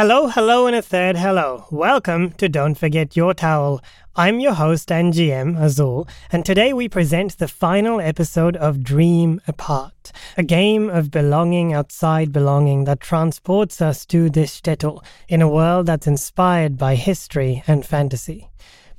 Hello, hello, and a third hello. Welcome to Don't Forget Your Towel. I'm your host and GM, Azul, and today we present the final episode of Dream Apart, a game of belonging outside belonging that transports us to this shtetl in a world that's inspired by history and fantasy.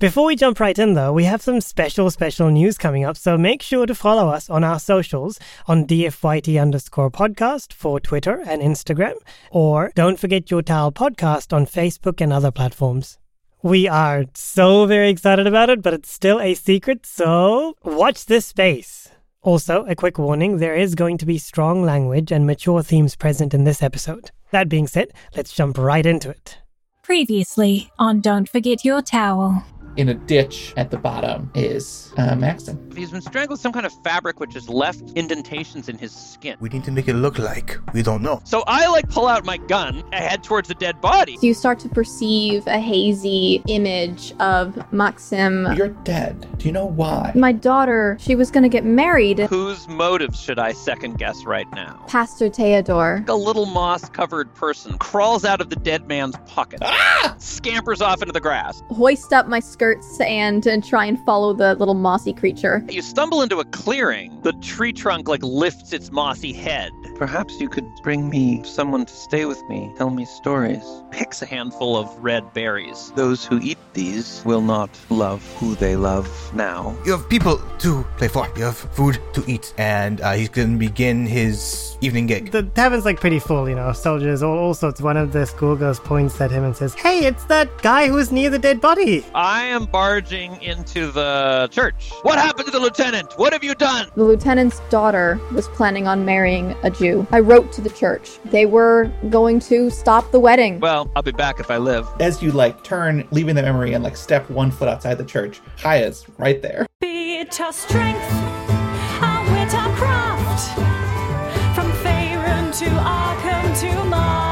Before we jump right in, though, we have some special, special news coming up, so make sure to follow us on our socials on DFYT underscore podcast for Twitter and Instagram, or don't forget your towel podcast on Facebook and other platforms. We are so very excited about it, but it's still a secret, so watch this space. Also, a quick warning there is going to be strong language and mature themes present in this episode. That being said, let's jump right into it. Previously on Don't Forget Your Towel. In a ditch at the bottom is uh, Maxim. He's been strangled with some kind of fabric which has left indentations in his skin. We need to make it look like we don't know. So I like pull out my gun and head towards the dead body. You start to perceive a hazy image of Maxim. You're dead. Do you know why? My daughter, she was going to get married. Whose motives should I second guess right now? Pastor Theodore. A little moss covered person crawls out of the dead man's pocket, Ah! scampers off into the grass. Hoist up my skirts and, and try and follow the little mossy creature. You stumble into a clearing. The tree trunk like lifts its mossy head. Perhaps you could bring me someone to stay with me, tell me stories. Picks a handful of red berries. Those who eat these will not love who they love now. You have people to play for. You have food to eat, and uh, he's going to begin his evening gig. The tavern's like pretty full, you know, soldiers, all, all sorts. One of the schoolgirls points at him and says, Hey, it's that guy who's near the dead body. I am barging into the church. What happened to the lieutenant? What have you done? The lieutenant's daughter was planning on marrying a Jew. I wrote to the church. They were going to stop the wedding. Well, I'll be back if I live. As you like turn, leaving the memory, and like step one foot outside the church, Haya's right there. Be it our strength, our wit, our craft. From Faerun to Arkham to Mars,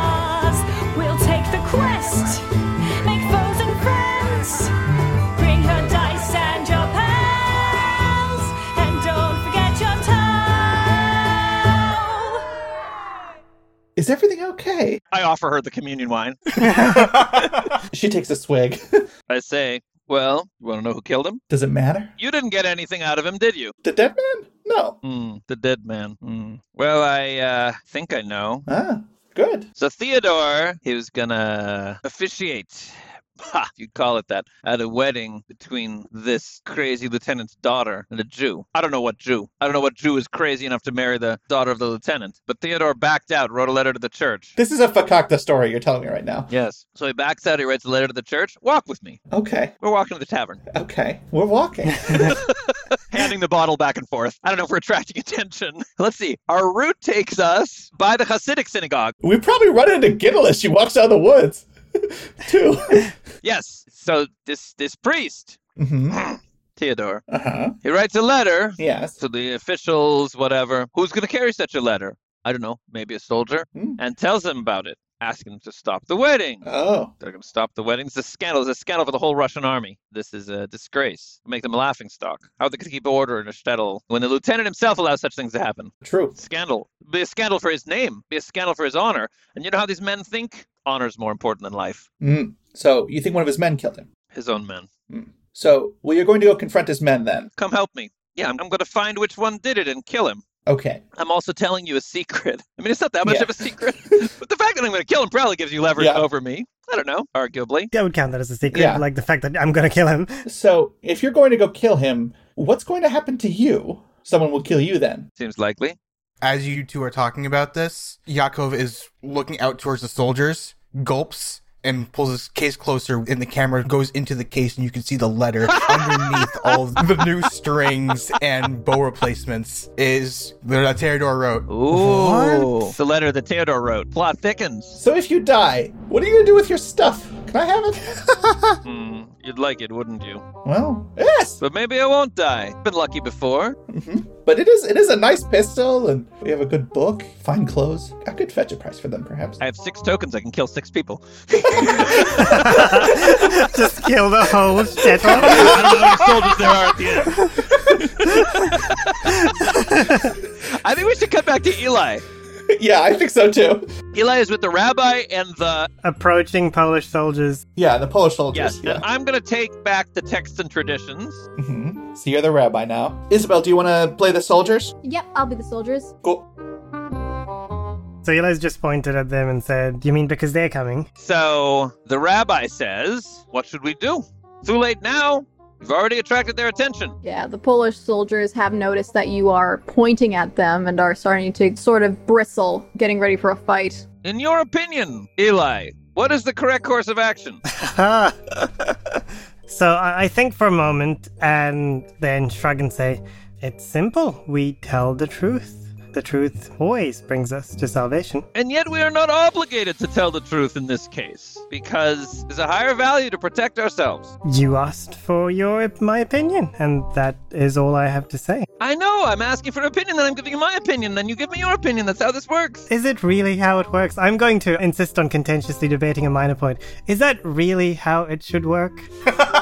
Is everything okay? I offer her the communion wine. She takes a swig. I say, Well, you want to know who killed him? Does it matter? You didn't get anything out of him, did you? The dead man? No. Hmm, the dead man. Hmm. Well, I uh, think I know. Ah, good. So Theodore, he was gonna officiate. Ha, you'd call it that, at a wedding between this crazy lieutenant's daughter and a Jew. I don't know what Jew. I don't know what Jew is crazy enough to marry the daughter of the lieutenant. But Theodore backed out, wrote a letter to the church. This is a fakakta story you're telling me right now. Yes. So he backs out, he writes a letter to the church. Walk with me. Okay. We're walking to the tavern, Okay. We're walking. handing the bottle back and forth. I don't know if we're attracting attention. Let's see. Our route takes us by the Hasidic synagogue. we probably run into Gittel as she walks out of the woods. Too. Yes. So this this priest, hmm Theodore, Uh-huh. he writes a letter Yes. to the officials, whatever. Who's going to carry such a letter? I don't know, maybe a soldier, Hmm. and tells them about it, asking them to stop the wedding. Oh. They're going to stop the wedding. It's a scandal. It's a scandal for the whole Russian army. This is a disgrace. Make them a laughing stock. How are they going to keep order in a shtetl when the lieutenant himself allows such things to happen? True. Scandal. Be a scandal for his name. Be a scandal for his honor. And you know how these men think? Honor's more important than life. Mm. So you think one of his men killed him? His own men. So, well, you're going to go confront his men then. Come help me. Yeah, I'm, I'm going to find which one did it and kill him. Okay. I'm also telling you a secret. I mean, it's not that much Yeah. of a secret, but the fact that I'm going to kill him probably gives you leverage Yeah. over me. I don't know, arguably. I would count that as a secret, Yeah. like the fact that I'm gonna kill him. So, if you're going to go kill him, what's going to happen to you? Someone will kill you then. Seems likely. As you two are talking about this, Yakov is looking out towards the soldiers, gulps, and pulls his case closer, and the camera goes into the case, and you can see the letter underneath all the new strings and bow replacements is the Theodore wrote. Ooh. It's the letter that Theodore wrote. Plot thickens. So, if you die, what are you going to do with your stuff? Can I have it? Hmm, you'd like it, wouldn't you? well, yes. But maybe I won't die. Been lucky before. hmm But it is it is a nice pistol, and we have a good book, fine clothes. I could fetch a price for them, perhaps. I have six tokens. I can kill six people. Just kill the whole shtetl. I don't know how many soldiers there are at the end. I think we should cut back to Eli. yeah, I think so too. Eli is with the rabbi and the Approaching Polish soldiers. Yeah, the Polish soldiers. yes. yeah. And I'm gonna take back the texts and traditions. hmm So you're the rabbi now. Isabel, do you want to play the soldiers? Yep, I'll be the soldiers. Cool. So Eli's just pointed at them and said, You mean because they're coming? So the rabbi says, "What should we do? Too late now. You've already attracted their attention." Yeah, the Polish soldiers have noticed that you are pointing at them and are starting to sort of bristle, getting ready for a fight. In your opinion, Eli, what is the correct course of action? so I I think for a moment and then shrug and say, It's simple. We tell the truth. The truth always brings us to salvation. And yet we are not obligated to tell the truth in this case, because there's a higher value to protect ourselves. You asked for your my opinion, and that is all I have to say. I know, I'm asking for an opinion, then I'm giving you my opinion, then you give me your opinion. That's how this works. Is it really how it works? I'm going to insist on contentiously debating a minor point. Is that really how it should work?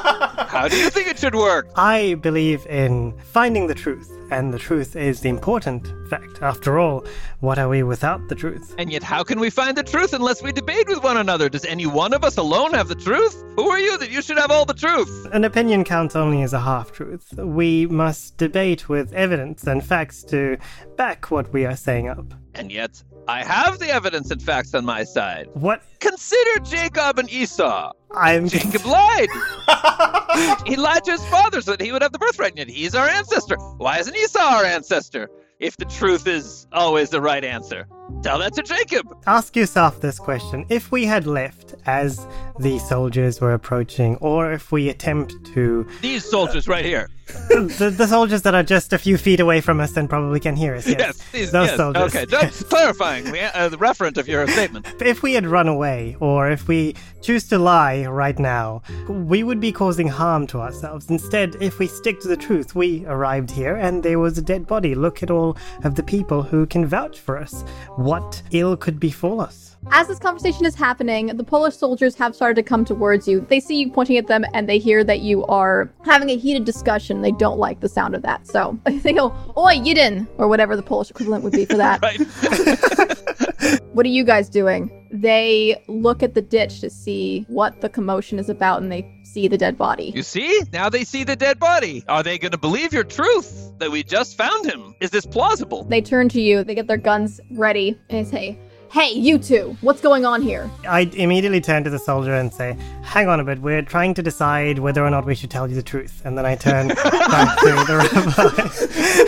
How do you think it should work? I believe in finding the truth, and the truth is the important fact. After all, what are we without the truth? And yet, how can we find the truth unless we debate with one another? Does any one of us alone have the truth? Who are you that you should have all the truth? An opinion counts only as a half truth. We must debate with evidence and facts to back what we are saying up. And yet, I have the evidence and facts on my side. What Consider Jacob and Esau. I'm Jacob lied. he lied to his father so that he would have the birthright, and yet he's our ancestor. Why isn't Esau our ancestor? If the truth is always the right answer, tell that to Jacob. ask yourself this question. If we had left as the soldiers were approaching, or if we attempt to These soldiers right here. the, the soldiers that are just a few feet away from us and probably can hear us. Yes, Yes, these those yes. soldiers. Okay, just clarifying the, uh, the referent of your statement. If we had run away, or if we choose to lie right now, we would be causing harm to ourselves. Instead, if we stick to the truth, we arrived here and there was a dead body. Look at all of the people who can vouch for us. What ill could befall us? As this conversation is happening, the Polish soldiers have started to come towards you. They see you pointing at them and they hear that you are having a heated discussion. They don't like the sound of that. So they go, Oi, Yidin, or whatever the Polish equivalent would be for that. Right. What are you guys doing? They look at the ditch to see what the commotion is about and they see the dead body. You see? Now they see the dead body. Are they going to believe your truth that we just found him? Is this plausible? They turn to you, they get their guns ready, and they say, Hey, you two, what's going on here? I immediately turn to the soldier and say, Hang on a bit, we're trying to decide whether or not we should tell you the truth. And then I turn back to the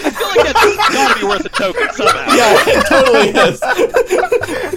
rabbi. I feel like that's got to be worth a token somehow. Yeah, it totally is.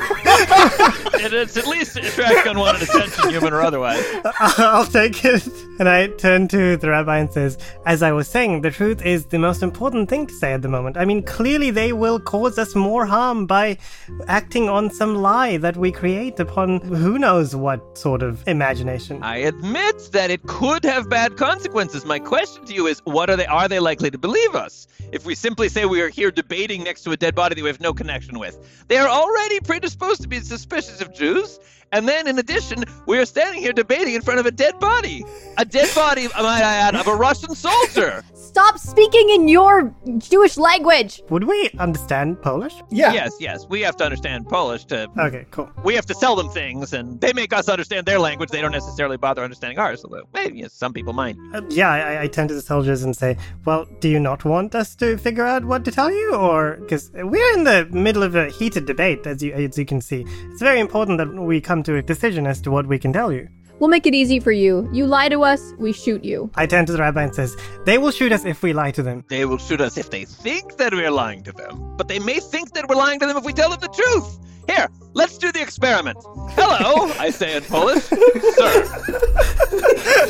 It is at least attracting unwanted attention, human or otherwise. I'll take it. And I turn to the rabbi and says, As I was saying, the truth is the most important thing to say at the moment. I mean, clearly they will cause us more harm by acting on some lie that we create upon who knows what sort of imagination. I admit that it could have bad consequences. My question to you is what are they are they likely to believe us? If we simply say we are here debating next to a dead body that we have no connection with. They are already predisposed to be suspicious of Jews. And then, in addition, we are standing here debating in front of a dead body. A dead body, might I add, of a Russian soldier. Stop speaking in your Jewish language! Would we understand Polish? Yeah. Yes, yes, we have to understand Polish to. Okay, cool. We have to sell them things, and they make us understand their language. They don't necessarily bother understanding ours, although maybe yes, some people might. Uh, yeah, I, I turn to the soldiers and say, Well, do you not want us to figure out what to tell you? Or, because we're in the middle of a heated debate, as you, as you can see. It's very important that we come to a decision as to what we can tell you. We'll make it easy for you. You lie to us, we shoot you. I turn to the rabbi and says, They will shoot us if we lie to them. They will shoot us if they think that we're lying to them, but they may think that we're lying to them if we tell them the truth. Here, let's do the experiment. Hello, I say in Polish. Sir,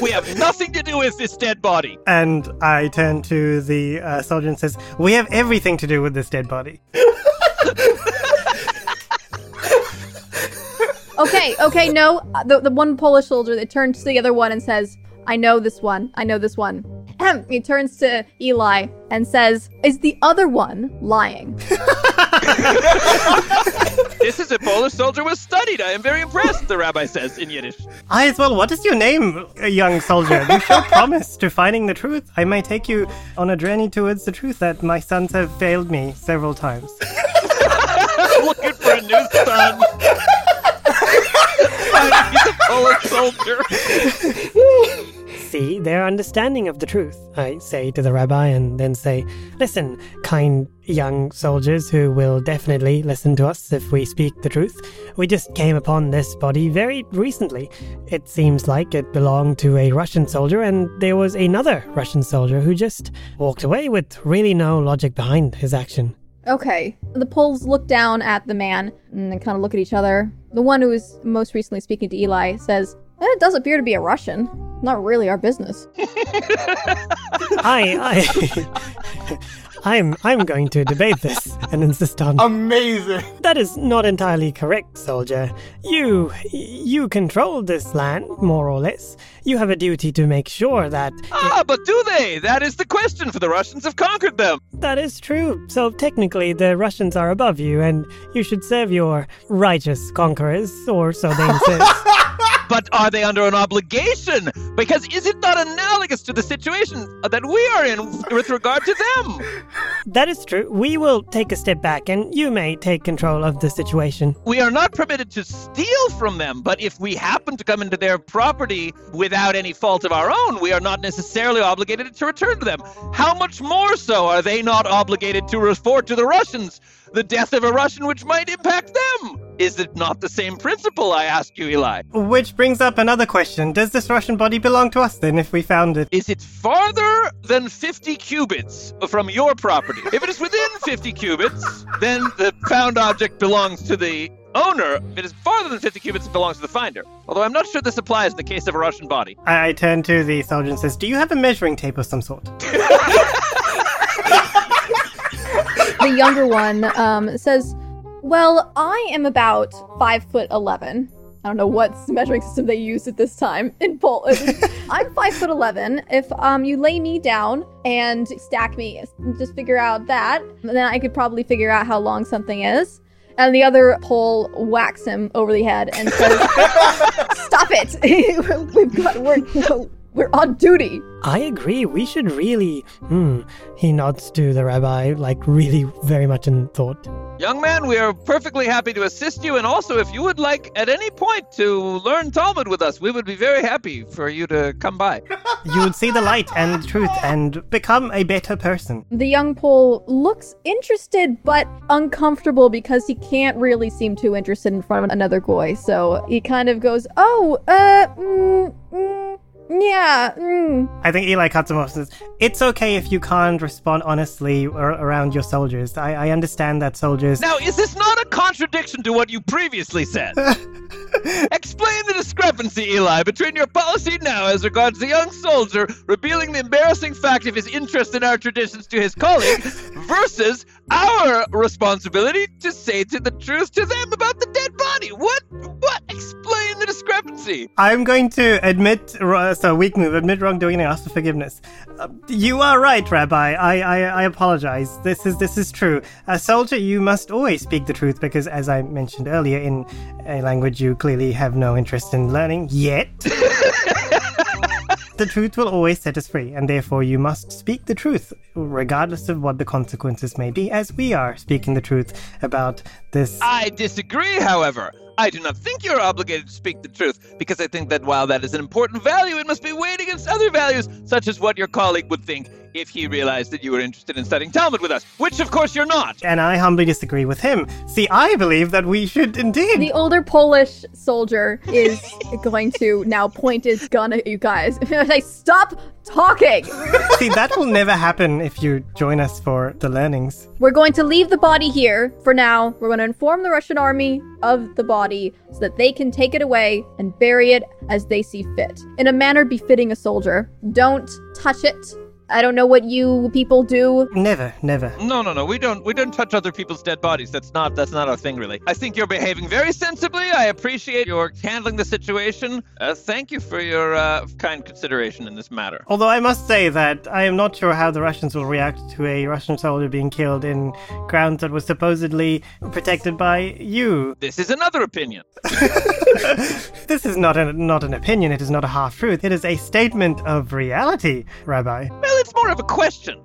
we have nothing to do with this dead body. And I turn to the uh, soldier and says, We have everything to do with this dead body. Okay, okay, no. Uh, The, the one Polish soldier that turns to the other one and says, I know this one. I know this one. He turns to Eli and says, Is the other one lying? This is a Polish soldier was studied. I am very impressed, the rabbi says in Yiddish. I as well, what is your name, uh, young soldier? You show promise to finding the truth. I may take you on a journey towards the truth that my sons have failed me several times. looking for a new son. A soldier. See their understanding of the truth, I say to the rabbi, and then say, Listen, kind young soldiers who will definitely listen to us if we speak the truth. We just came upon this body very recently. It seems like it belonged to a Russian soldier, and there was another Russian soldier who just walked away with really no logic behind his action. Okay. The Poles look down at the man and then kind of look at each other. The one who was most recently speaking to Eli says, "Eh, It does appear to be a Russian. Not really our business. I, I, I'm, I'm going to debate this and insist on. Amazing. That is not entirely correct, soldier. You you control this land, more or less. You have a duty to make sure that Ah, but do they? That is the question, for the Russians have conquered them. that is true. So technically the Russians are above you and you should serve your righteous conquerors, or so they insist. But are they under an obligation? Because is it not analogous to the situation that we are in with regard to them? that is true. We will take a step back and you may take control of the situation. We are not permitted to steal from them, but if we happen to come into their property without any fault of our own, we are not necessarily obligated to return to them. How much more so are they not obligated to report to the Russians the death of a Russian which might impact them? Is it not the same principle, I ask you, Eli? Which brings up another question. Does this Russian body belong to us then if we found it? Is it farther than 50 cubits from your property? If it is within 50 cubits, then the found object belongs to the owner. If it is farther than 50 cubits, it belongs to the finder. Although I'm not sure this applies in the case of a Russian body. I I turn to the soldier and says, Do you have a measuring tape of some sort? the younger one um, says, "Well, I am about five foot eleven. I don't know what measuring system they used at this time in Poland. I'm five foot eleven. If um you lay me down and stack me, just figure out that, then I could probably figure out how long something is." And the other pole whacks him over the head and says, "Stop it! We've got we're we're on duty." I agree. We should really. Hmm. He nods to the rabbi, like really very much in thought. Young man, we are perfectly happy to assist you, and also if you would like at any point to learn Talmud with us, we would be very happy for you to come by. You would see the light and the truth and become a better person. The young Pole looks interested but uncomfortable because he can't really seem too interested in front of another goy. So he kind of goes, "Oh, uh, mm, mm, yeah, mm." I think Eli cuts him off says, It's okay if you can't respond honestly ar- around your soldiers. I, I understand that soldiers. Now, is this not a contradiction to what you previously said? Explain the discrepancy, Eli, between your policy now as regards the young soldier revealing the embarrassing fact of his interest in our traditions to his colleague versus our responsibility to say to the truth to them about the dead body. What? What? Explain I'm going to admit, so weak move, admit wrongdoing and ask for forgiveness. Uh, you are right, Rabbi. I, I, I apologize. This is this is true. A soldier, you must always speak the truth because, as I mentioned earlier, in a language you clearly have no interest in learning yet. the truth will always set us free, and therefore you must speak the truth, regardless of what the consequences may be, as we are speaking the truth about this. I disagree, however. I do not think you're obligated to speak the truth, because I think that while that is an important value, it must be weighed against other values, such as what your colleague would think if he realized that you were interested in studying Talmud with us, which of course you're not. And I humbly disagree with him. See, I believe that we should indeed. The older Polish soldier is going to now point his gun at you guys and say, "Stop talking! See, that will never happen if you join us for the learnings. We're going to leave the body here for now. We're going to inform the Russian army of the body so that they can take it away and bury it as they see fit, in a manner befitting a soldier. Don't touch it." I don't know what you people do. Never, never. No, no, no. We don't. We don't touch other people's dead bodies. That's not. That's not our thing, really. I think you're behaving very sensibly. I appreciate your handling the situation. Uh, thank you for your uh, kind consideration in this matter. Although I must say that I am not sure how the Russians will react to a Russian soldier being killed in grounds that was supposedly protected by you. This is another opinion. This is not a, not an opinion. It is not a half truth. It is a statement of reality, Rabbi. Well, it's more of a question.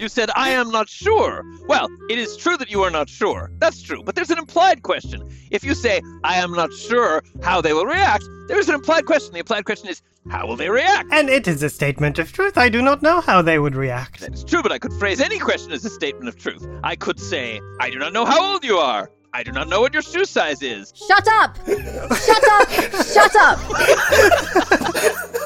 You said, I am not sure. Well, it is true that you are not sure. That's true. But there's an implied question. If you say, I am not sure how they will react, there is an implied question. The implied question is, how will they react? And it is a statement of truth. I do not know how they would react. That is true, but I could phrase any question as a statement of truth. I could say, I do not know how old you are. I do not know what your shoe size is. Shut up! Shut up! Shut up!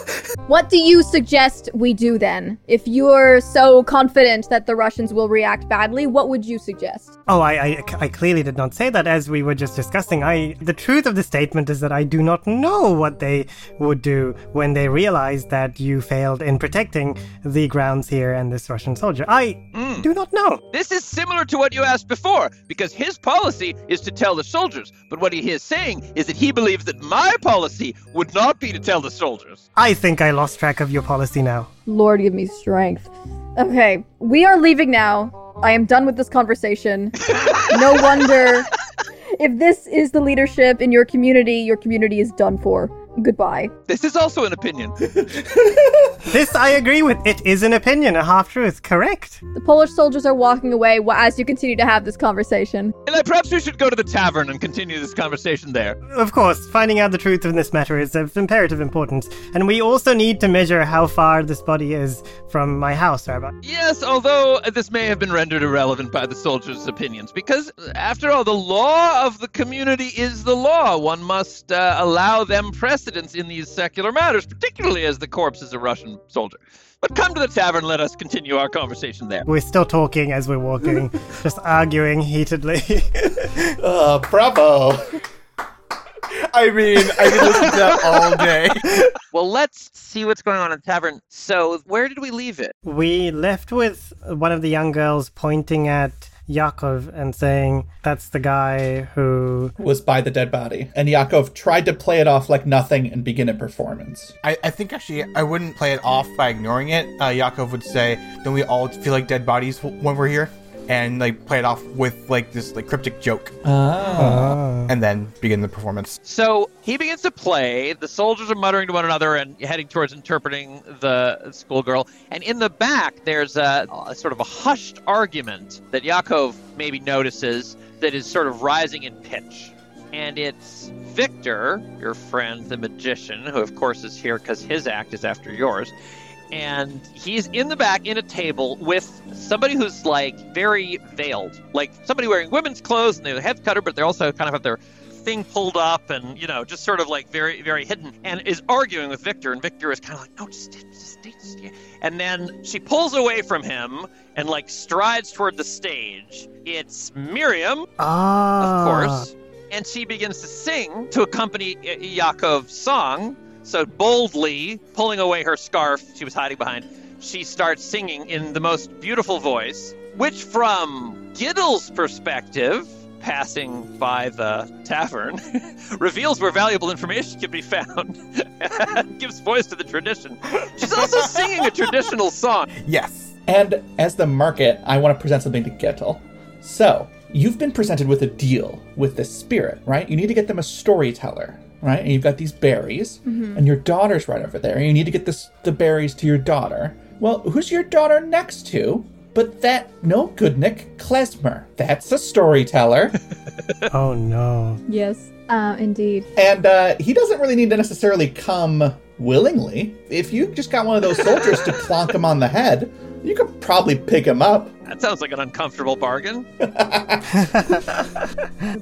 what do you suggest we do then? If you're so confident that the Russians will react badly, what would you suggest? Oh, I, I, I clearly did not say that as we were just discussing. I the truth of the statement is that I do not know what they would do when they realize that you failed in protecting the grounds here and this Russian soldier. I Mm. do not know. This is similar to what you asked before, because his policy is to tell the soldiers. But what he is saying is that he believes that my policy would not be to tell the soldiers. I think I lost track of your policy now. Lord, give me strength. Okay, we are leaving now. I am done with this conversation. no wonder. If this is the leadership in your community, your community is done for. Goodbye. This is also an opinion. This I agree with. It is an opinion, a half truth. Correct. The Polish soldiers are walking away wh- as you continue to have this conversation. And uh, perhaps we should go to the tavern and continue this conversation there. Of course, finding out the truth in this matter is of imperative importance, and we also need to measure how far this body is from my house, Rabbi. Yes, although this may have been rendered irrelevant by the soldiers' opinions, because after all, the law of the community is the law. One must uh, allow them precedence in these secular matters, particularly as the corpse is a Russian soldier. But come to the tavern, let us continue our conversation there. We're still talking as we're walking, just arguing heatedly. Uh, bravo. I mean, I could listen to that all day. Well, let's see what's going on in the tavern. So, where did we leave it? we left with one of the young girls pointing at Yakov and saying, That's the guy who. Was by the dead body. And Yakov tried to play it off like nothing and begin a performance. I, I think actually I wouldn't play it off by ignoring it. Uh, Yakov would say, "Don't we all feel like dead bodies when we're here?" And like play it off with like this like cryptic joke, Ah. and then begin the performance. So he begins to play. The soldiers are muttering to one another and heading towards interpreting the schoolgirl. And in the back, there's a, a sort of a hushed argument that Yakov maybe notices that is sort of rising in pitch. And it's Victor, your friend, the magician, who of course is here because his act is after yours. And he's in the back in a table with somebody who's like very veiled, like somebody wearing women's clothes and their head's cutter, but they also kind of have their thing pulled up and you know just sort of like very very hidden and is arguing with victor and victor is kind of like no just, just stay just stay. and then she pulls away from him and like strides toward the stage it's miriam Ah. of course and she begins to sing to accompany Yaakov's song so boldly pulling away her scarf she was hiding behind she starts singing in the most beautiful voice which from Gittel's perspective passing by the tavern reveals where valuable information can be found and gives voice to the tradition. She's also singing a traditional song. Yes. And as the market, I want to present something to Gittel. So, you've been presented with a deal with the spirit, right? You need to get them a storyteller, right? And you've got these berries, and your daughter's right over there. And you need to get this, the berries to your daughter. Well, who's your daughter next to? But that, no, Goodnick, Klezmer. That's a storyteller. Oh no. Yes, uh, indeed. and uh, he doesn't really need to necessarily come willingly. If you just got one of those soldiers to plonk him on the head, you could probably pick him up. That sounds like an uncomfortable bargain. A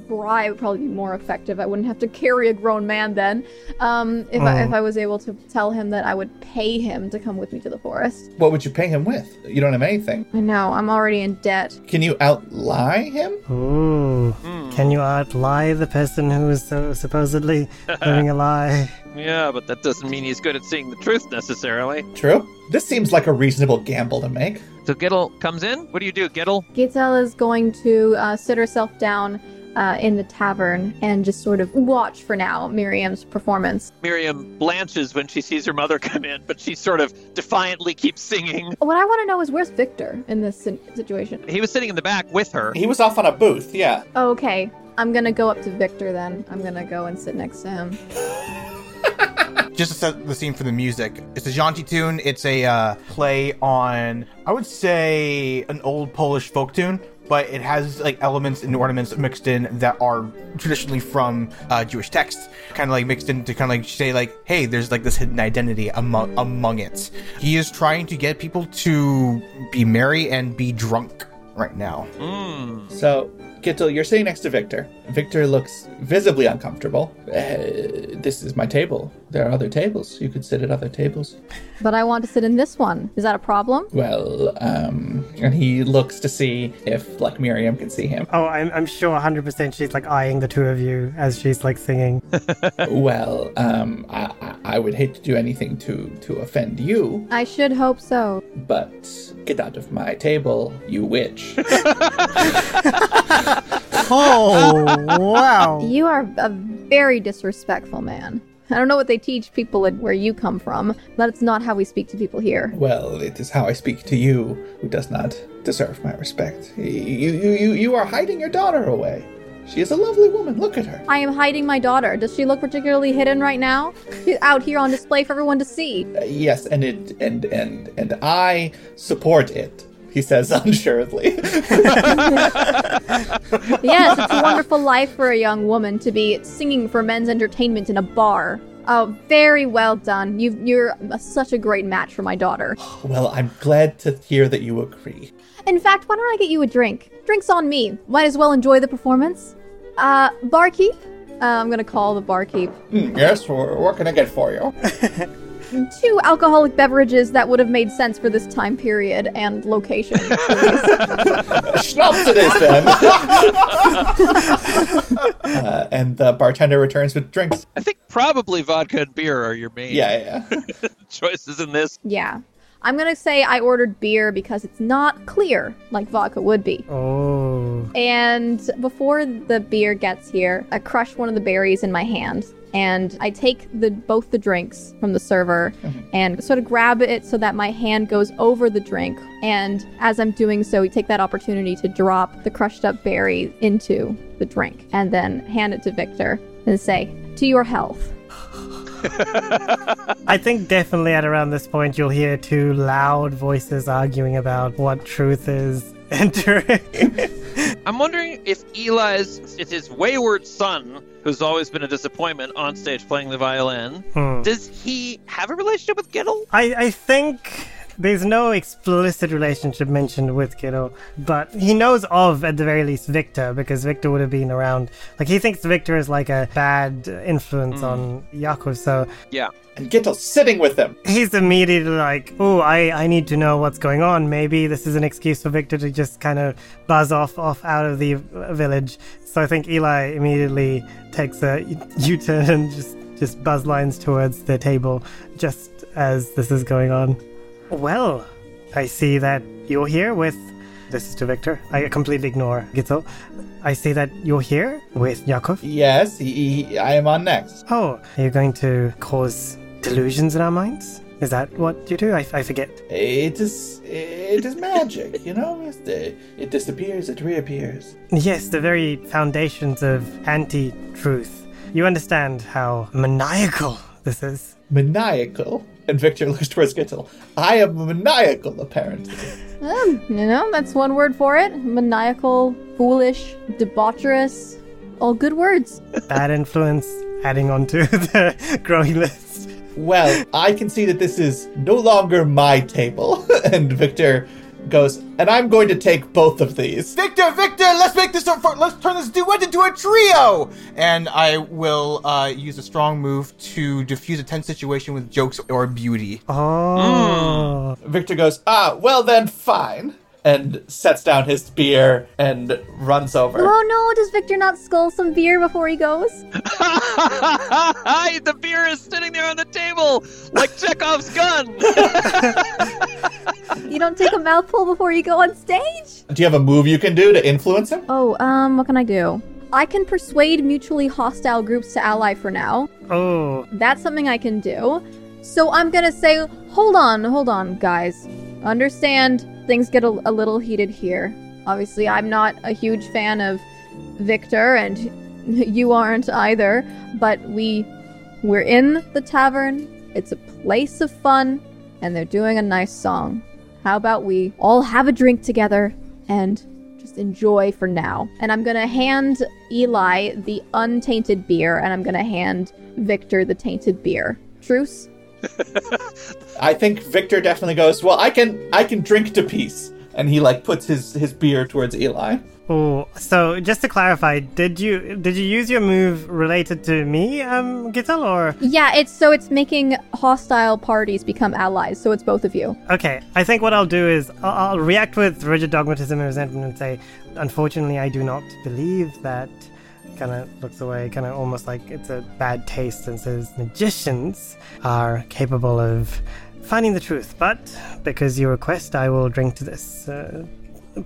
bribe would probably be more effective. I wouldn't have to carry a grown man then. Um, if, I, if I was able to tell him that I would pay him to come with me to the forest. What would you pay him with? You don't have anything. I know, I'm already in debt. Can you outlie him? Ooh. Can you outlie the person who is so supposedly living a lie? Yeah, but that doesn't mean he's good at seeing the truth necessarily. True. This seems like a reasonable gamble to make. So Gittel comes in. What do you do, Gittel? Gitel is going to uh, sit herself down uh, in the tavern and just sort of watch for now Miriam's performance. Miriam blanches when she sees her mother come in, but she sort of defiantly keeps singing. What I want to know is where's Victor in this situation? He was sitting in the back with her. He was off on a booth, yeah. Okay, I'm gonna go up to Victor then. I'm gonna go and sit next to him. just to set the scene for the music, it's a jaunty tune. It's a uh, play on, I would say, an old Polish folk tune, but it has like elements and ornaments mixed in that are traditionally from uh, Jewish texts, kind of like mixed in to kind of like say like, hey, there's like this hidden identity among among it. He is trying to get people to be merry and be drunk right now. So, Gittel, you're sitting next to Victor. Victor looks visibly uncomfortable. Uh, this is my table. There are other tables. You could sit at other tables. But I want to sit in this one. Is that a problem? Well, um, and he looks to see if, like, Miriam can see him. Oh, I'm, I'm sure 100% she's like eyeing the two of you as she's like singing. well, um, I, I- I would hate to do anything to, to offend you, I should hope so. but get out of my table, you witch. Oh, wow. You are a very disrespectful man. I don't know what they teach people at where you come from, but it's not how we speak to people here. well, it is how I speak to you, who does not deserve my respect. You, you, you, you are hiding your daughter away. She is a lovely woman. Look at her. I am hiding my daughter. Does she look particularly hidden right now? She's out here on display for everyone to see. Uh, yes, and it and and and I support it. He says unsuredly. Yes, it's a wonderful life for a young woman to be singing for men's entertainment in a bar. Oh, very well done. You, you're a- such a great match for my daughter. well, I'm glad to hear that you agree. In fact, why don't I get you a drink? Drink's on me. Might as well enjoy the performance. Uh, barkeep? Uh, I'm gonna call the barkeep. Hmm, yes, what, what can I get for you? Two alcoholic beverages that would have made sense for this time period and location. Schnapps it is then. uh, and the bartender returns with drinks. I think probably vodka and beer are your main Yeah, yeah. choices in this. yeah. I'm gonna say I ordered beer because it's not clear like vodka would be. Oh. And before the beer gets here, I crush one of the berries in my hand and I take the both the drinks from the server mm-hmm. and sort of grab it so that my hand goes over the drink. And as I'm doing so, we take that opportunity to drop the crushed up berry into the drink and then hand it to Victor and say, "To your health." I think definitely at around this point you'll hear two loud voices arguing about what truth is entering. I'm wondering if Eli's it's his wayward son, who's always been a disappointment on stage playing the violin. Hmm. Does he have a relationship with Gittle? I, I think there's no explicit relationship mentioned with Gittel, but he knows of, at the very least, Victor, because Victor would have been around. Like, he thinks Victor is like a bad influence on Yakov, so Yeah. And Gittel's sitting with them. he's immediately like, oh, I, I need to know what's going on. Maybe this is an excuse for Victor to just kind of buzz off, off out of the uh, village. So I think Eli immediately takes a U-turn and just, just buzz lines towards the table just as this is going on. Well, I see that you're here with. This is to Victor. I completely ignore Gittel. I see that you're here with Yakov. Yes, he, he- I am on next. Oh, are you going to cause delusions in our minds? Is that what you do? I, I forget. It is it is magic, you know. The- It disappears, it reappears. Yes, the very foundations of anti truth. You understand how maniacal this is. Maniacal. And Victor looks towards Gittel. I am maniacal, apparently. Um, you know, that's one word for it. Maniacal, foolish, debaucherous. All good words. Bad influence adding on to the growing list. Well, I can see that this is no longer my table. and Victor goes, and I'm going to take both of these. Victor, Victor, let's make this a, let's turn this duet into a trio. And I will uh, use a strong move to diffuse a tense situation with jokes or beauty. Oh. Victor goes, ah, well then, fine. And sets down his spear and runs over. Oh no, does Victor not scull some beer before he goes? the beer is sitting there on the table like Chekhov's gun. You don't take a mouthful before you go on stage? Do you have a move you can do to influence him? Oh, um, what can I do? I can persuade mutually hostile groups to ally for now. Oh. That's something I can do. So I'm gonna say, hold on, hold on, guys. Understand things get a, a little heated here. Obviously, I'm not a huge fan of Victor, and you aren't either, but we We're in the tavern. It's a place of fun, and they're doing a nice song. How about we all have a drink together and just enjoy for now? And I'm gonna hand Eli the untainted beer, and I'm gonna hand Victor the tainted beer. Truce? I think Victor definitely goes, Well, I can I can drink to peace. And he like puts his, his beer towards Eli. Oh, so just to clarify, did you did you use your move related to me, um, Gittel, or Yeah, it's so it's making hostile parties become allies, so it's both of you. okay? I think what I'll do is I'll, I'll react with rigid dogmatism and resentment and say, unfortunately, I do not believe that. Kind of looks away, kind of almost like it's a bad taste, and says magicians are capable of finding the truth. But because you request, I will drink to this. Uh,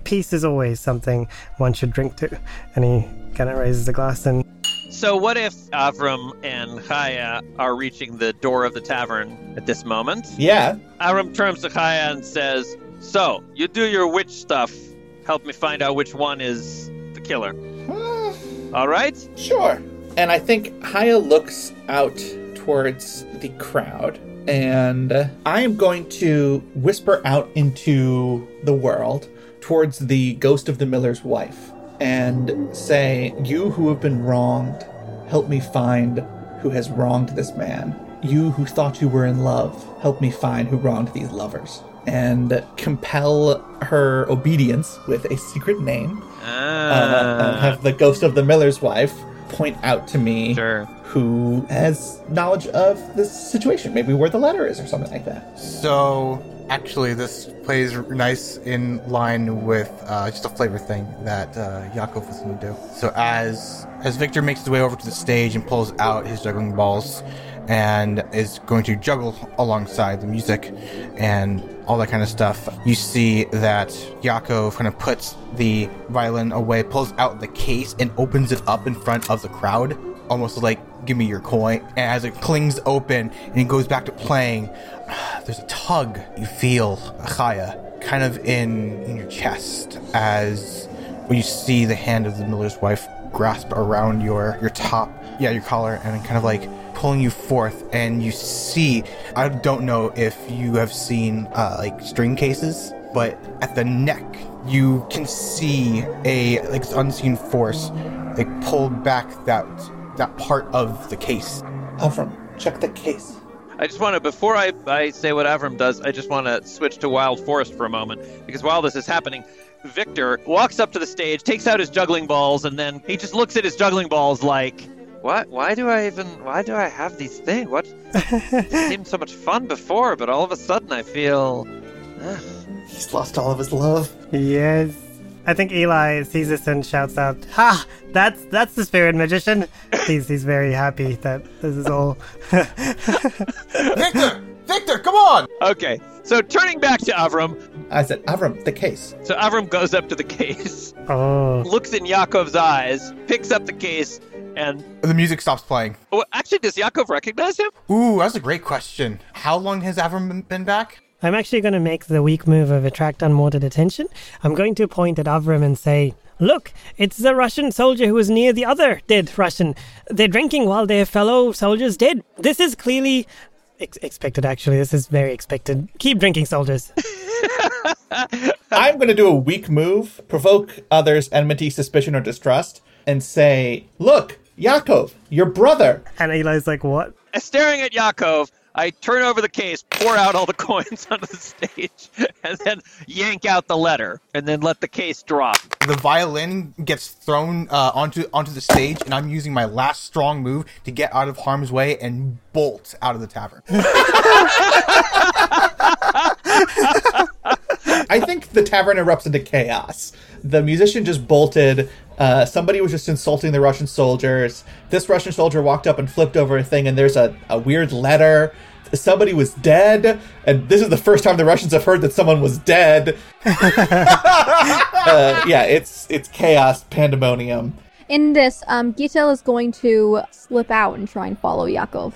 peace is always something one should drink to. And he kind of raises a glass and So what if Avram and Chaya are reaching the door of the tavern at this moment? Yeah. Avram turns to Chaya and says, "So you do your witch stuff. Help me find out which one is the killer. Hmm. All right." Sure. And I think Haya looks out towards the crowd, and I am going to whisper out into the world towards the ghost of the miller's wife and say, You who have been wronged, help me find who has wronged this man. You who thought you were in love, help me find who wronged these lovers. And compel her obedience with a secret name uh, and Ah, have the ghost of the miller's wife point out to me sure. who has knowledge of this situation, maybe where the letter is or something like that. So, actually, this plays nice in line with uh, just a flavor thing that uh, Yakov was going to do. So, as as Victor makes his way over to the stage and pulls out his juggling balls, and is going to juggle alongside the music and all that kind of stuff, you see that Yakov kind of puts the violin away, pulls out the case, and opens it up in front of the crowd, almost like "Give me your coin." And as it clings open and he goes back to playing, there's a tug you feel, Chaya, kind of in in your chest as you see the hand of the miller's wife grasp around your your top, yeah, your collar, and kind of like pulling you forth. And you see, I don't know if you have seen uh, like string cases, but at the neck you can see a like unseen force like pulled back that that part of the case. Avram, check the case. I just want to, before I, I say what Avram does, I just want to switch to Wild Forest for a moment. Because while this is happening, Victor walks up to the stage, takes out his juggling balls, and then he just looks at his juggling balls like, what? Why do I even, why do I have these things? What? it seemed so much fun before, but all of a sudden I feel, ugh. He's lost all of his love. Yes. I think Eli sees this and shouts out, "Ha! That's that's the spirit magician." he's he's very happy that this is all. Victor, Victor, come on! Okay, so turning back to Avram, I said, Avram, the case. so Avram goes up to the case, oh, looks in Yaakov's eyes, picks up the case, and The music stops playing. oh, actually, does Yaakov recognize him? Ooh, that's a great question. How long has Avram been- been back? I'm actually going to make the weak move of attract unwanted attention. I'm going to point at Avram and say, "Look, it's the Russian soldier who was near the other dead Russian. They're drinking while their fellow soldiers dead. This is clearly." Ex- expected, actually. This is very expected. Keep drinking, soldiers. I'm going to do a weak move, provoke others' enmity, suspicion, or distrust, and say, Look, Yaakov, your brother. And Eli's like, What? And staring at Yaakov, I turn over the case, pour out all the coins onto the stage, and then yank out the letter, and then let the case drop. The violin gets thrown uh, onto onto the stage, and I'm using my last strong move to get out of harm's way and bolt out of the tavern. I think the tavern erupts into chaos. The musician just bolted. Uh, somebody was just insulting the Russian soldiers. This Russian soldier walked up and flipped over a thing, and there's a, a weird letter. Somebody was dead, and this is the first time the Russians have heard that someone was dead. uh, yeah, it's it's chaos, pandemonium. In this, um, Gitel is going to slip out and try and follow Yakov.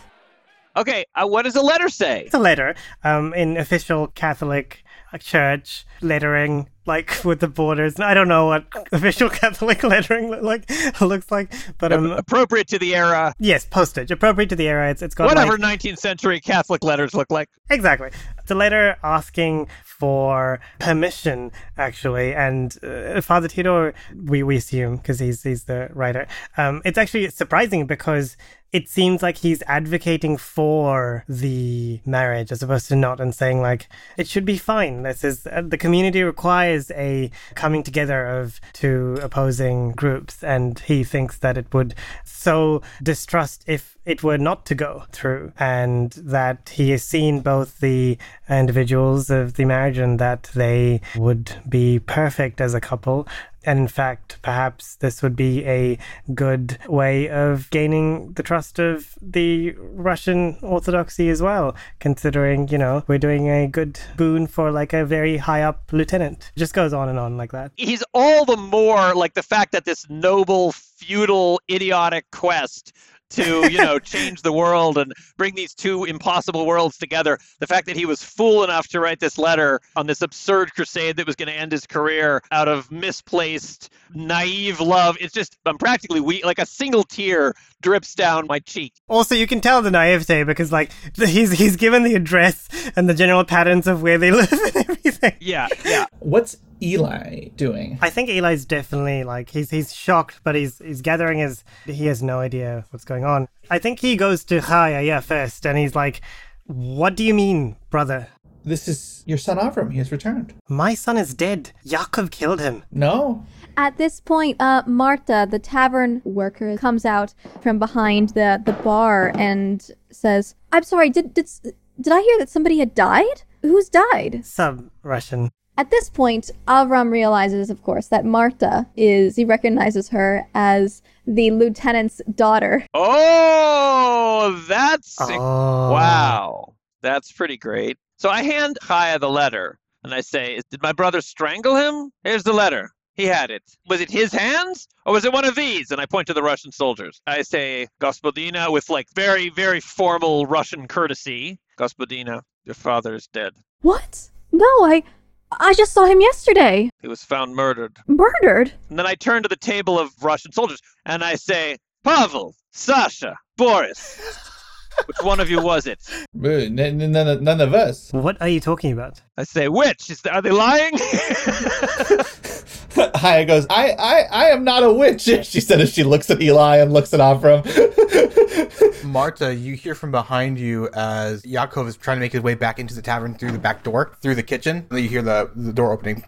Okay, uh, what does the letter say? It's a letter um, in official Catholic church lettering. Like with the borders. I don't know what official Catholic lettering look like looks like, but um, Appropriate to the era. yes, postage appropriate to the era. It's it's got Whatever like, 19th century Catholic letters look like. Exactly. It's a letter asking for permission, actually, and uh, Father Tito, we, we assume because he's he's the writer. Um, it's actually surprising because it seems like he's advocating for the marriage as opposed to not, and saying like it should be fine. This is uh, the community requires a coming together of two opposing groups, and he thinks that it would so distrust if it were not to go through, and that he has seen both the individuals of the marriage and that they would be perfect as a couple. And in fact, perhaps this would be a good way of gaining the trust of the Russian Orthodoxy as well, considering, you know, we're doing a good boon for like a very high up lieutenant. Just goes on and on like that. He's all the more like the fact that this noble, feudal, idiotic quest to, you know, change the world and bring these two impossible worlds together. The fact that he was fool enough to write this letter on this absurd crusade that was going to end his career out of misplaced, naive love. It's just, I'm practically weak. Like a single tear drips down my cheek. Also, you can tell the naivete because, like, he's he's given the address and the general patterns of where they live and everything. Yeah, yeah. What's Eli doing? I think Eli's definitely like he's he's shocked, but he's he's gathering his he has no idea what's going on. I think he goes to Chaya yeah first, and he's like, "What do you mean, brother? This is your son Avram. He has returned. My son is dead. Yaakov killed him." No. At this point, uh, Marta, the tavern worker, comes out from behind the, the bar and says, "I'm sorry. Did did did I hear that somebody had died? Who's died?" Some Russian. At this point, Avram realizes, of course, that Marta is. He recognizes her as the lieutenant's daughter. Oh, that's Oh. wow. That's pretty great. So I hand Chaya the letter and I say, Did my brother strangle him? Here's the letter. He had it. Was it his hands or was it one of these? And I point to the Russian soldiers. I say, Gospodina, with like very, very formal Russian courtesy. Gospodina, your father is dead. What? No, I I just saw him yesterday. He was found murdered. Murdered. And then I turn to the table of Russian soldiers and I say, Pavel, Sasha, Boris, which one of you was it? Uh, n- n- None, none of us. What are you talking about? I say, which? Is are they lying? Haya goes, I, I, I am not a witch, she said as she looks at Eli and looks at Avram. Marta, you hear from behind you as Yaakov is trying to make his way back into the tavern through the back door, through the kitchen. And you hear the, the door opening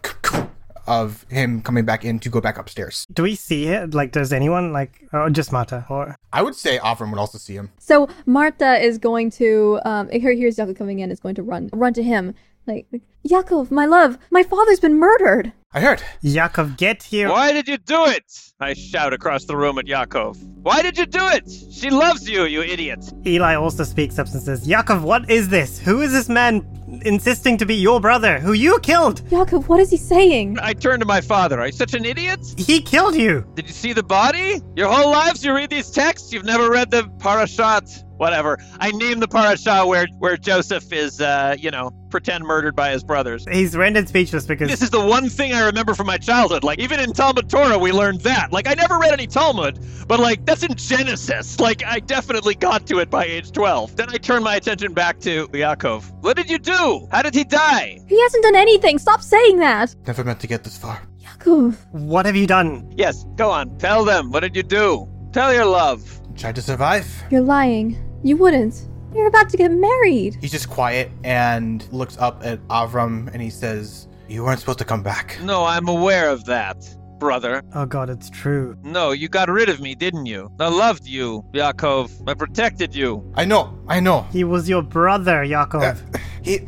of him coming back in to go back upstairs. Do we see it? Like, does anyone like, or just Marta or? I would say Avram would also see him. So Marta is going to um here here's Yaakov coming in is going to run run to him like Yaakov, my love, my father's been murdered. I heard. Yakov, get here! Why did you do it? I shout across the room at Yakov. Why did you do it? She loves you, you idiot. Eli also speaks up and says, Yakov, what is this? Who is this man insisting to be your brother, who you killed? Yaakov, what is he saying? I turn to my father. Are you such an idiot? He killed you! Did you see the body? Your whole lives you read these texts? You've never read the parashat? Whatever. I name the parasha where where Joseph is, uh, you know, pretend murdered by his brothers. He's rendered speechless because This is the one thing I remember from my childhood. Like, even in Talmud Torah, we learned that. Like, I never read any Talmud, but, like, that's in Genesis. Like, I definitely got to it by age 12. Then I turn my attention back to Yaakov. What did you do? How did he die? He hasn't done anything. Stop saying that. Never meant to get this far. Yaakov. what have you done? Yes, go on. Tell them. What did you do? Tell your love. Tried to survive. You're lying. You wouldn't. You're about to get married. He's just quiet and looks up at Avram and he says, You weren't supposed to come back. No, I'm aware of that, brother. Oh god, it's true. No, you got rid of me, didn't you? I loved you, Yaakov. I protected you. I know, I know. He was your brother, Yakov. Uh, he.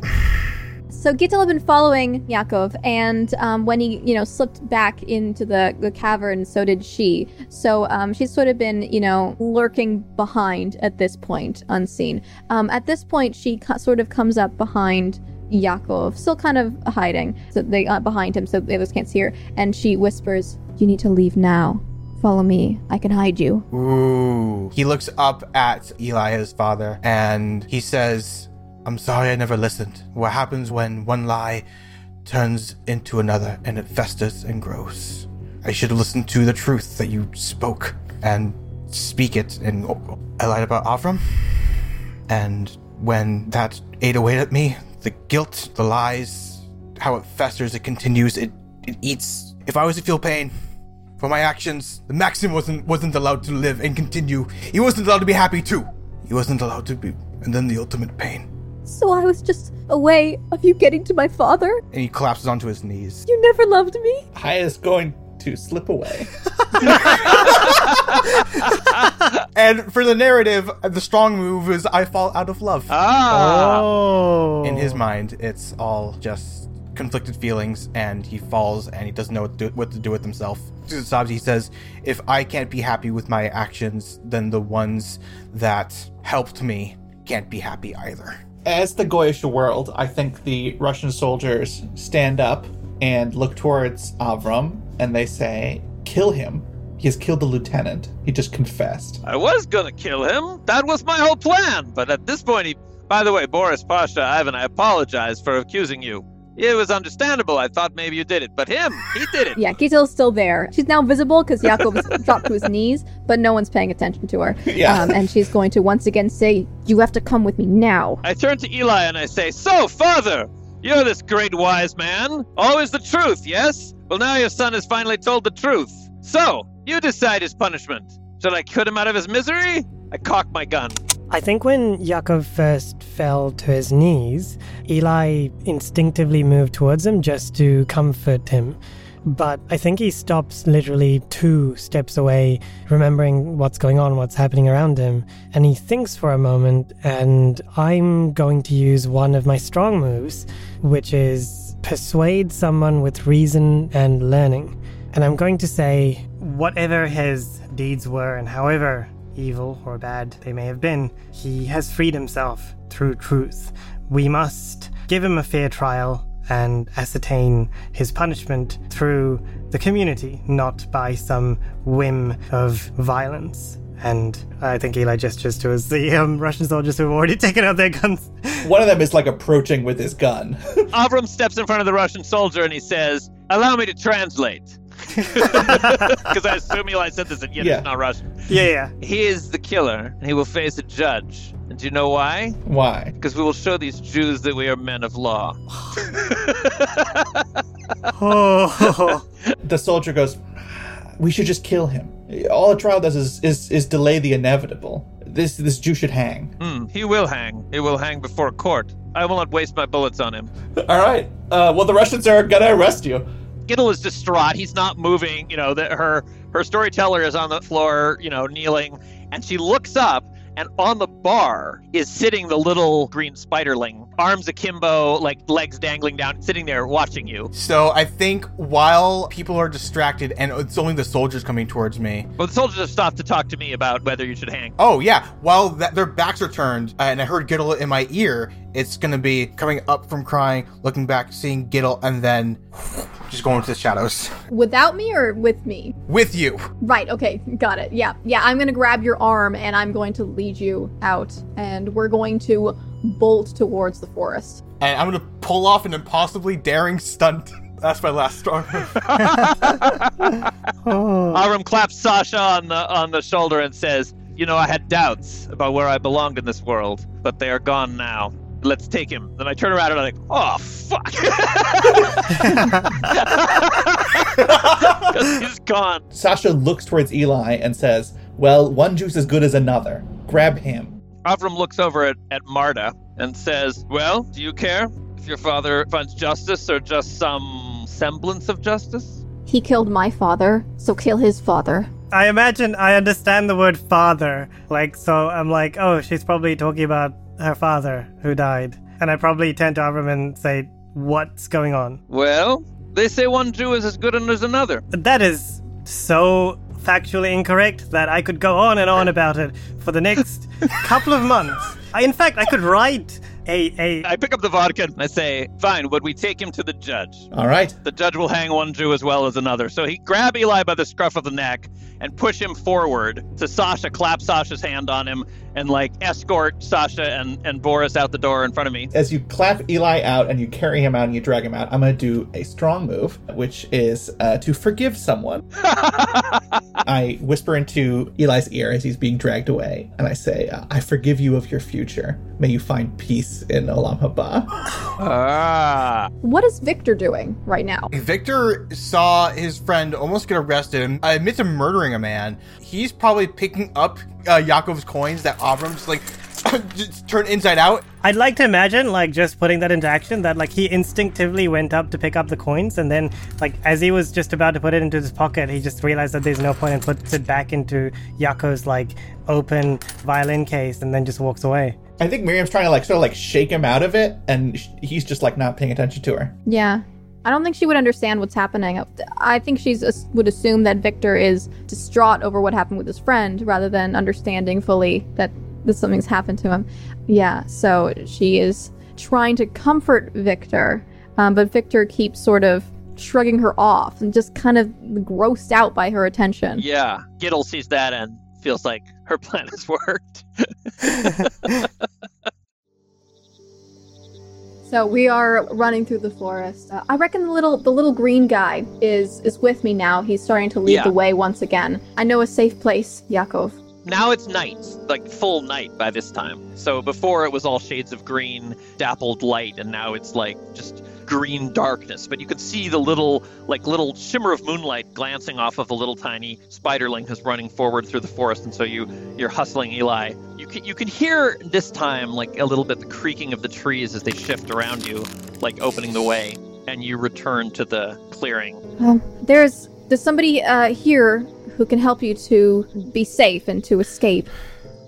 So Gittel had been following Yaakov, and um, when he, you know, slipped back into the, the cavern, so did she. So um, she's sort of been, you know, lurking behind at this point, unseen. Um, at this point, she co- sort of comes up behind Yaakov, still kind of hiding, so they uh, behind him, so the others can't see her, and she whispers, "You need to leave now. Follow me. I can hide you." Ooh. He looks up at Eli, his father, and he says, I'm sorry I never listened. What happens when one lie turns into another and it festers and grows. I should have listened to the truth that you spoke and speak it. And I lied about Avram. And when that ate away at me, the guilt, the lies, how it festers, it continues, it, it eats. If I was to feel pain for my actions, the Maxim wasn't wasn't allowed to live and continue. He wasn't allowed to be happy too. He wasn't allowed to be and then the ultimate pain. So I was just a way of you getting to my father? And he collapses onto his knees. You never loved me? Haya is going to slip away. And for the narrative, the strong move is I fall out of love. Ah. Oh. In his mind, it's all just conflicted feelings, and he falls and he doesn't know what to do, what to do with himself. To sobs, he says, If I can't be happy with my actions, then the ones that helped me can't be happy either. As the Goyish world, I think the Russian soldiers stand up and look towards Avram and they say, Kill him. He has killed the lieutenant. He just confessed. I was gonna kill him. That was my whole plan. But at this point, he. By the way, Boris Pasha, Ivan, I apologize for accusing you. It was understandable. I thought maybe you did it, but him, he did it. Yeah, Gittel's still there. She's now visible because Yakov has dropped to his knees, but no one's paying attention to her. Yeah. Um, and she's going to once again say, You have to come with me now. I turn to Eli and I say, So, father, you're this great wise man. Always the truth, yes? Well, now your son has finally told the truth. So, you decide his punishment. Should I cut him out of his misery? I cock my gun. I think when Yakov first fell to his knees, Eli instinctively moved towards him just to comfort him. But I think he stops literally two steps away, remembering what's going on, what's happening around him. And he thinks for a moment, and I'm going to use one of my strong moves, which is persuade someone with reason and learning. And I'm going to say, whatever his deeds were and however evil or bad they may have been, he has freed himself through truth. We must give him a fair trial and ascertain his punishment through the community, not by some whim of violence. And I think Eli gestures towards the um, Russian soldiers who have already taken out their guns. One of them is like approaching with his gun. Avram steps in front of the Russian soldier and he says, Allow me to translate. Because I assume Eli said this in Yiddish, Yeah. not Russian. yeah, yeah. He is the killer, and he will face a judge. And do you know why? Why? Because we will show these Jews that we are men of law. Oh, The soldier goes, We should just kill him. All a trial does is, is, is delay the inevitable. This this Jew should hang. Hmm, he will hang. He will hang before court. I will not waste my bullets on him. All right. Uh, well, the Russians are gonna arrest you. Gittel is distraught. He's not moving. You know, that her her storyteller is on the floor, you know, kneeling, and she looks up, and on the bar is sitting the little green spiderling, arms akimbo, like legs dangling down, sitting there watching you. So I think while people are distracted and it's only the soldiers coming towards me. Well, the soldiers have stopped to talk to me about whether you should hang. Oh yeah, while that, their backs are turned uh, and I heard Gittel in my ear, it's gonna be coming up from crying, looking back, seeing Gittel, and then just going to the shadows Without me or with me? with you. Right, okay, got it. Yeah, yeah, I'm gonna grab your arm and I'm going to lead you out, and we're going to bolt towards the forest. And I'm gonna pull off an impossibly daring stunt. That's my last strong move. oh. Avram claps Sasha on the on the shoulder and says, "You know, I had doubts about where I belonged in this world, but they are gone now. Let's take him." Then I turn around and I'm like, "Oh fuck!" 'Cause he's gone. Sasha looks towards Eli and says, Well, one juice as good as another. Grab him. Avram looks over at, at Marta and says, Well, do you care if your father finds justice or just some semblance of justice? He killed my father, so kill his father. I imagine I understand the word father. Like, so I'm like, oh, she's probably talking about her father who died. And I probably turn to Avram and say, what's going on? Well, they say one Jew is as good as another. That is so factually incorrect that I could go on and on about it for the next couple of months. I, in fact, I could write hey, hey. Pick up the vodka and I say, fine, would we take him to the judge? All right. The judge will hang one Jew as well as another. So he grab Eli by the scruff of the neck and push him forward to Sasha, clap Sasha's hand on him, and like escort Sasha and, and Boris out the door in front of me. As you clap Eli out and you carry him out and you drag him out, I'm going to do a strong move, which is uh, to forgive someone. I whisper into Eli's ear as he's being dragged away, and I say, uh, I forgive you of your future. May you find peace in Olam Haba. ah. What is Victor doing right now? Victor saw his friend almost get arrested and admit to murdering a man. He's probably picking up uh, Yakov's coins that Avram just like just turned inside out. I'd like to imagine, like, just putting that into action, that, like, he instinctively went up to pick up the coins, and then, like, as he was just about to put it into his pocket, he just realized that there's no point and puts it back into Yako's, like, open violin case, and then just walks away. I think Miriam's trying to like sort of like shake him out of it, and sh- he's just like not paying attention to her. Yeah. I don't think she would understand what's happening. I think she would assume that Victor is distraught over what happened with his friend rather than understanding fully that that something's happened to him. Yeah, so she is trying to comfort Victor, um, but Victor keeps sort of shrugging her off and just kind of grossed out by her attention. Yeah. Gittel sees that and feels like her plan has worked. So we are running through the forest. Uh, I reckon the little the little green guy is is with me now. He's starting to lead Yeah. the way once again. I know a safe place, Yakov. now it's night, like full night by this time. So before it was all shades of green, dappled light, and now it's like just green darkness. But you can see the little, like little shimmer of moonlight glancing off of the little tiny spiderling who's running forward through the forest. And so you you're hustling Eli. You can you can hear this time like a little bit the creaking of the trees as they shift around you, like opening the way. And you return to the clearing. Um, there's there's somebody uh, here who can help you to be safe and to escape.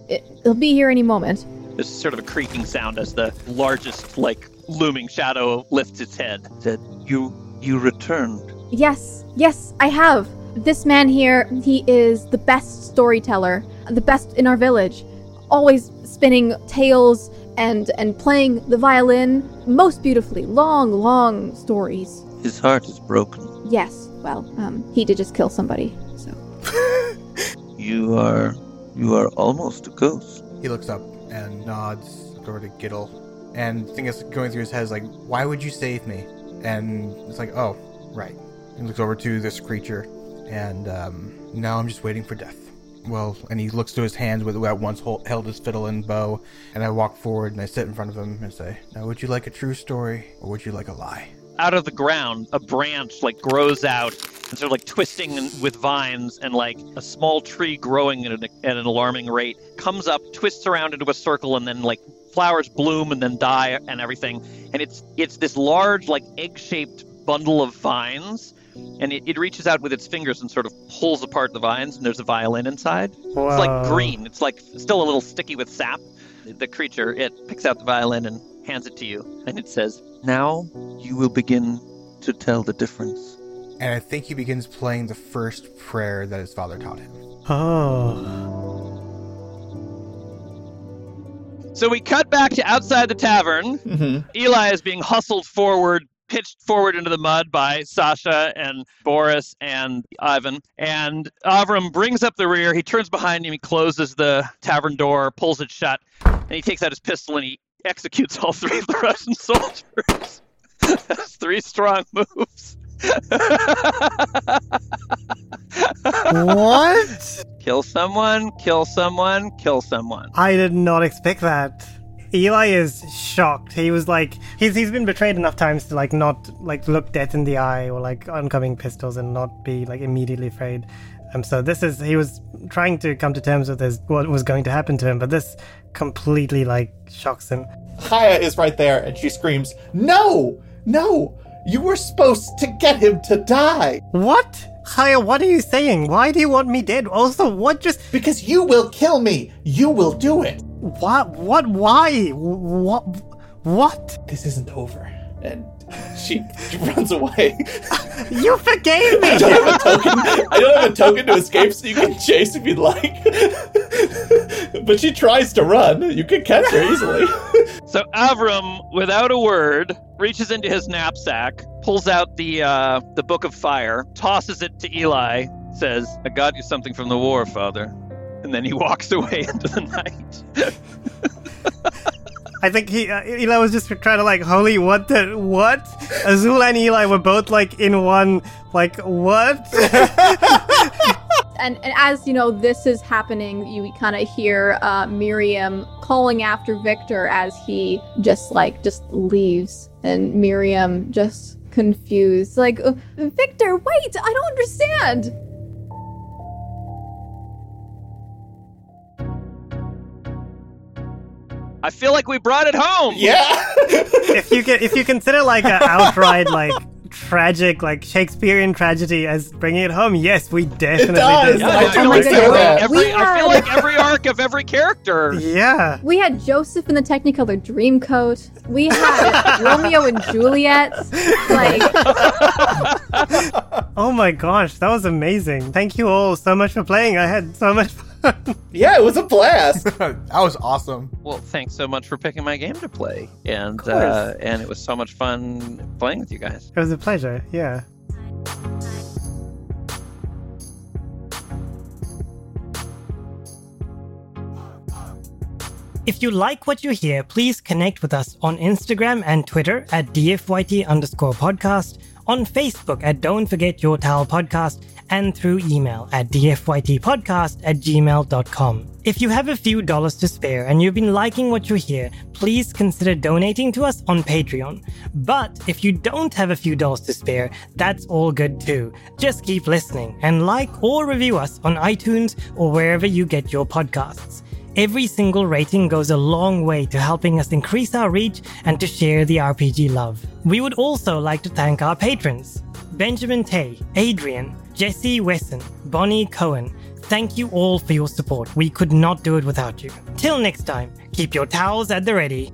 It, it'll be here any moment. There's sort of a creaking sound as the largest, like looming shadow lifts its head. Said, "You, you returned." Yes, yes, I have. This man here, he is the best storyteller, the best in our village. Always spinning tales and and playing the violin most beautifully. Long, long stories. His heart is broken. Yes, well, um, he did just kill somebody, so. You are, you are almost a ghost. He looks up and nods over to Gittel. And the thing that's going through his head is like, why would you save me? And it's like, oh, right. He looks over to this creature, and um, now I'm just waiting for death. Well, and he looks to his hands with that once hol- held his fiddle and bow, and I walk forward and I sit in front of him and say, now would you like a true story or would you like a lie? Out of the ground, a branch like grows out and sort of like twisting with vines, and like a small tree growing at an, at an alarming rate comes up, twists around into a circle, and then like flowers bloom and then die and everything. And it's it's this large like egg-shaped bundle of vines. And it, it reaches out with its fingers and sort of pulls apart the vines, and there's a violin inside. It's like green. It's like still a little sticky with sap. The creature, it picks out the violin and hands it to you, and it says, "Now you will begin to tell the difference." And I think he begins playing the first prayer that his father taught him. Oh. So we cut back to outside the tavern. Mm-hmm. Eli is being hustled forward, pitched forward into the mud by Sasha and Boris and Ivan. And Avram brings up the rear. He turns behind him. He closes the tavern door, pulls it shut, and he takes out his pistol and he executes all three of the Russian soldiers. That's three strong moves. what? kill someone, kill someone, kill someone. I did not expect that. Eli is shocked. He was like, he's he's been betrayed enough times to like not like look death in the eye or like oncoming pistols and not be like immediately afraid. Um, so this is he was trying to come to terms with his what was going to happen to him, but this completely like shocks him. Haya is right there, and she screams, "No, no! You were supposed to get him to die What? Haya, what are you saying? Why do you want me dead? Also, what just because you will kill me. You will do it. what what why? What what? This isn't over." And she, she runs away. You forgave me. I don't have a token. I don't have a token to escape, so you can chase if you'd like. but she tries to run. You can catch her easily. So Avram, without a word, reaches into his knapsack, pulls out the uh, the book of fire, tosses it to Eli, says, "I got you something from the war, father," and then he walks away into the night. I think he uh, Eli was just trying to like, holy what the what? Azul and Eli were both like in one like what? And, and as you know, this is happening, you kind of hear uh, Miriam calling after Victor as he just like just leaves, and Miriam just confused, like, "Uh, Victor, wait, I don't understand. I feel like we brought it home. Yeah. if you can if you consider like an outright like tragic like Shakespearean tragedy as bringing it home, yes, we definitely does. did. Yeah, I I feel Oh like every, that. every- We I feel like every arc of every character. Yeah. We had Joseph in the Technicolor Dreamcoat. We had Romeo and Juliet. Like, Oh my gosh, that was amazing. Thank you all so much for playing. I had so much fun. yeah, it was a blast. that was awesome. Well, thanks so much for picking my game to play, and uh, and it was so much fun playing with you guys. It was a pleasure. Yeah. If you like what you hear, please connect with us on Instagram and Twitter at DFYT underscore podcast, on Facebook at Don't Forget Your Towel Podcast, and through email at dfytpodcast at gmail.com. If you have a few dollars to spare and you've been liking what you hear, please consider donating to us on Patreon. But if you don't have a few dollars to spare, that's all good too. Just keep listening and like or review us on iTunes or wherever you get your podcasts. Every single rating goes a long way to helping us increase our reach and to share the RPG love. We would also like to thank our patrons Benjamin Tay, Adrian, Jesse Wesson, Bonnie Cohen. Thank you all for your support. We could not do it without you. Till next time, keep your towels at the ready